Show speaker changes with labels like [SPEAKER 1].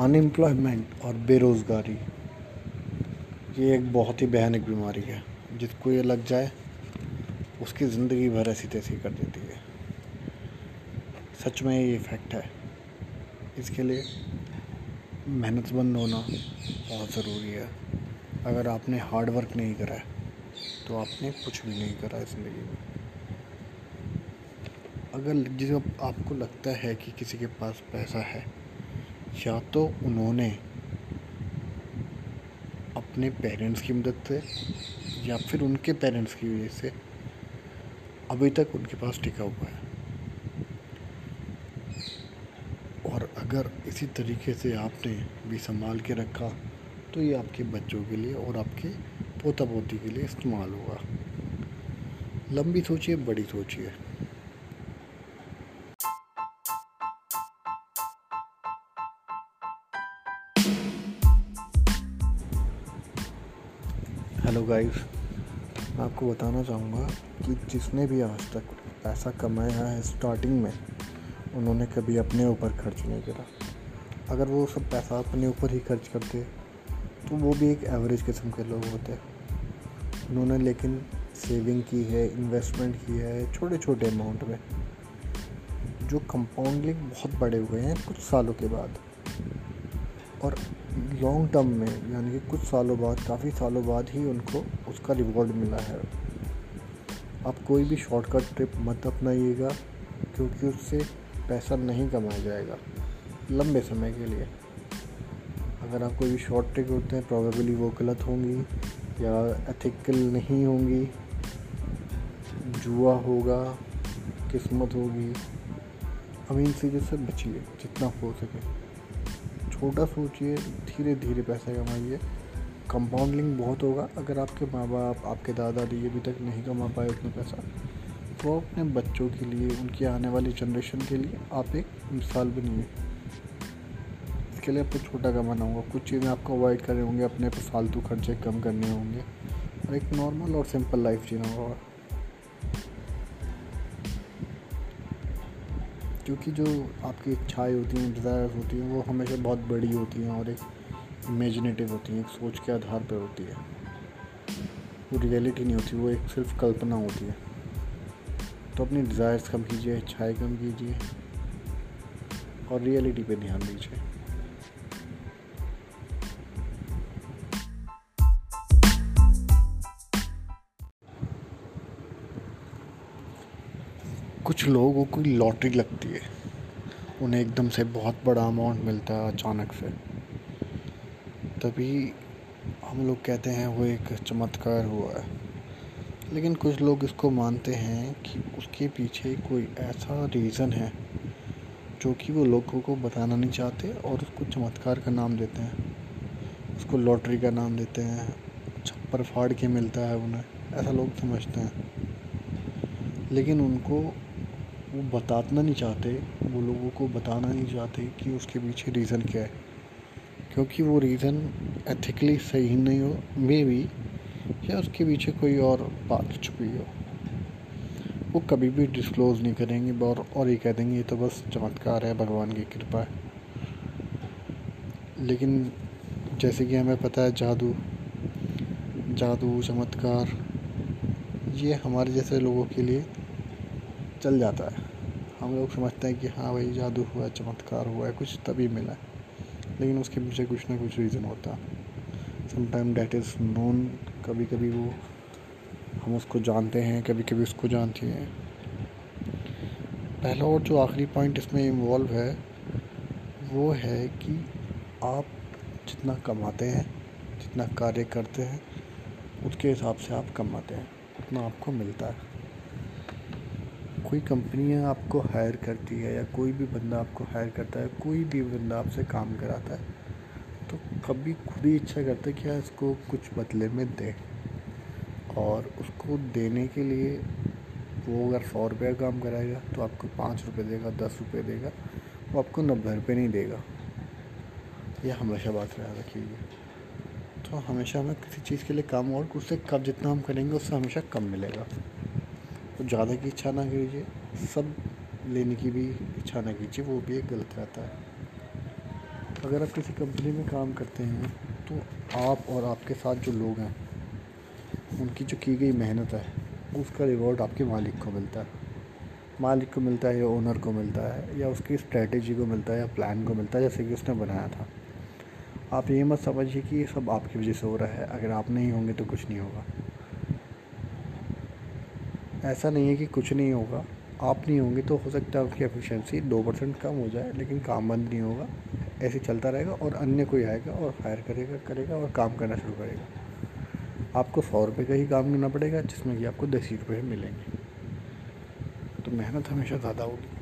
[SPEAKER 1] Unemployment और बेरोज़गारी, ये एक बहुत ही भयानक बीमारी है, जिसको ये लग जाए उसकी ज़िंदगी भर ऐसी तैसी कर देती है। सच में ये इफ़ेक्ट है। इसके लिए मेहनतमंद होना बहुत ज़रूरी है। अगर आपने हार्ड वर्क नहीं करा है तो आपने कुछ भी नहीं करा ज़िंदगी में। अगर जिस आपको लगता है कि किसी के पास पैसा है या तो उन्होंने अपने पेरेंट्स की मदद से या फिर उनके पेरेंट्स की वजह से अभी तक उनके पास टिका हुआ है। और अगर इसी तरीके से आपने भी संभाल के रखा तो ये आपके बच्चों के लिए और आपके पोता पोती के लिए इस्तेमाल होगा। लंबी सोचिए, बड़ी सोचिए। हेलो गाइस मैं आपको बताना चाहूँगा कि जिसने भी आज तक पैसा कमाया है स्टार्टिंग में, उन्होंने कभी अपने ऊपर खर्च नहीं करा। अगर वो सब पैसा अपने ऊपर ही खर्च करते तो वो भी एक एवरेज किस्म के लोग होते। उन्होंने लेकिन सेविंग की है इन्वेस्टमेंट की है छोटे छोटे अमाउंट में, जो कंपाउंडलिंग बहुत बड़े हुए हैं कुछ सालों के बाद। और लॉन्ग टर्म में, यानी कि कुछ सालों बाद, काफ़ी सालों बाद ही उनको उसका रिवॉर्ड मिला है। आप कोई भी शॉर्टकट ट्रिप मत अपनाइएगा, क्योंकि उससे पैसा नहीं कमाया जाएगा, लंबे समय के लिए। अगर आप कोई भी शॉर्ट ट्रिक होते हैं प्रॉबेबली वो गलत होंगी, या एथिकल नहीं होंगी, जुआ होगा, किस्मत होगी। अब इन चीज़ों से बचिए, जितना हो सके। छोटा सोचिए धीरे धीरे पैसा कमाइए। कंपाउंडिंग बहुत होगा। अगर आपके माँ बाप आपके दादा दादी अभी तक नहीं कमा पाए उतना पैसा तो अपने बच्चों के लिए, उनकी आने वाली जनरेशन के लिए आप एक मिसाल बनिए। इसके लिए आपको छोटा कमाना होगा। कुछ चीज़ें आपको अवॉइड करने होंगे, अपने फालतू खर्चे कम करने होंगे। और एक नॉर्मल और सिंपल लाइफ जीना होगा। क्योंकि जो आपकी इच्छाएँ होती हैं डिज़ायर्स होती हैं, वो हमेशा बहुत बड़ी होती हैं और एक इमेजिनेटिव होती हैं, एक सोच के आधार पर होती है। वो रियलिटी नहीं होती, वो एक सिर्फ़ कल्पना होती है। तो अपनी डिज़ायर्स कम कीजिए इच्छाएँ कम कीजिए और रियलिटी पे ध्यान दीजिए। कुछ लोगों को लॉटरी लगती है। उन्हें एकदम से बहुत बड़ा अमाउंट मिलता है अचानक से। तभी हम लोग कहते हैं, वो एक चमत्कार हुआ है। लेकिन कुछ लोग इसको मानते हैं कि उसके पीछे कोई ऐसा रीज़न है, जो कि वो लोगों को बताना नहीं चाहते और उसको चमत्कार का नाम देते हैं। उसको लॉटरी का नाम देते हैं, छप्पर फाड़ के मिलता है उन्हें, ऐसा लोग समझते हैं। लेकिन उनको वो बताना नहीं चाहते, वो लोगों को बताना नहीं चाहते कि उसके पीछे रीज़न क्या है। क्योंकि वो रीज़न एथिकली सही नहीं हो मे भी या उसके पीछे कोई और बात छुपी हो। वो कभी भी डिस्क्लोज़ नहीं करेंगे, और और ये कह देंगे, ये तो बस चमत्कार है, भगवान की कृपा है। लेकिन जैसे कि हमें पता है, जादू जादू, चमत्कार, ये हमारे जैसे लोगों के लिए चल जाता है। हम लोग समझते हैं कि हाँ भाई, जादू हुआ, चमत्कार हुआ है कुछ तभी मिला है। लेकिन उसके पीछे कुछ ना कुछ रीज़न होता है। समटाइम डैट इज़ नोन कभी कभी वो हम उसको जानते हैं कभी कभी उसको जानते हैं। पहला और जो आखिरी पॉइंट इसमें इन्वॉल्व है, वो है कि आप जितना कमाते हैं, जितना कार्य करते हैं, उसके हिसाब से आप कमाते हैं, उतना आपको मिलता है। कोई कंपनियाँ आपको हायर करती है या कोई भी बंदा आपको हायर करता है, कोई भी बंदा आपसे काम कराता है तो कभी खुद ही इच्छा करता है कि यार इसको कुछ बदले में दे। और उसको देने के लिए वो अगर सौ रुपये का काम कराएगा तो आपको पाँच रुपये देगा, दस रुपये देगा, वो आपको नब्बे रुपये नहीं देगा। यह हमेशा बात याद रखिएगा। तो हमेशा हमें किसी चीज़ के लिए काम और उससे कब जितना हम करेंगे, उससे हमेशा कम मिलेगा। ज़्यादा की इच्छा ना कीजिए, सब लेने की भी इच्छा ना कीजिए, वो भी एक गलत रहता है। अगर आप किसी कंपनी में काम करते हैं तो आप और आपके साथ जो लोग हैं, उनकी जो की गई मेहनत है, उसका रिवॉर्ड आपके मालिक को मिलता है। मालिक को मिलता है या ओनर को मिलता है, या उसकी स्ट्रेटेजी को मिलता है या प्लान को मिलता है, जैसे कि उसने बनाया था। आप ये मत समझिए कि ये सब आपकी वजह से हो रहा है। अगर आप नहीं होंगे तो कुछ नहीं होगा। ऐसा नहीं है कि कुछ नहीं होगा। आप नहीं होंगे तो हो सकता है उसकी एफिशिएंसी दो परसेंट कम हो जाए, लेकिन काम बंद नहीं होगा। ऐसे चलता रहेगा और अन्य कोई आएगा और हायर करेगा करेगा और काम करना शुरू करेगा। आपको सौ रुपये का ही काम करना पड़ेगा, जिसमें कि आपको दस ही रुपये मिलेंगे। तो मेहनत हमेशा ज़्यादा होगी।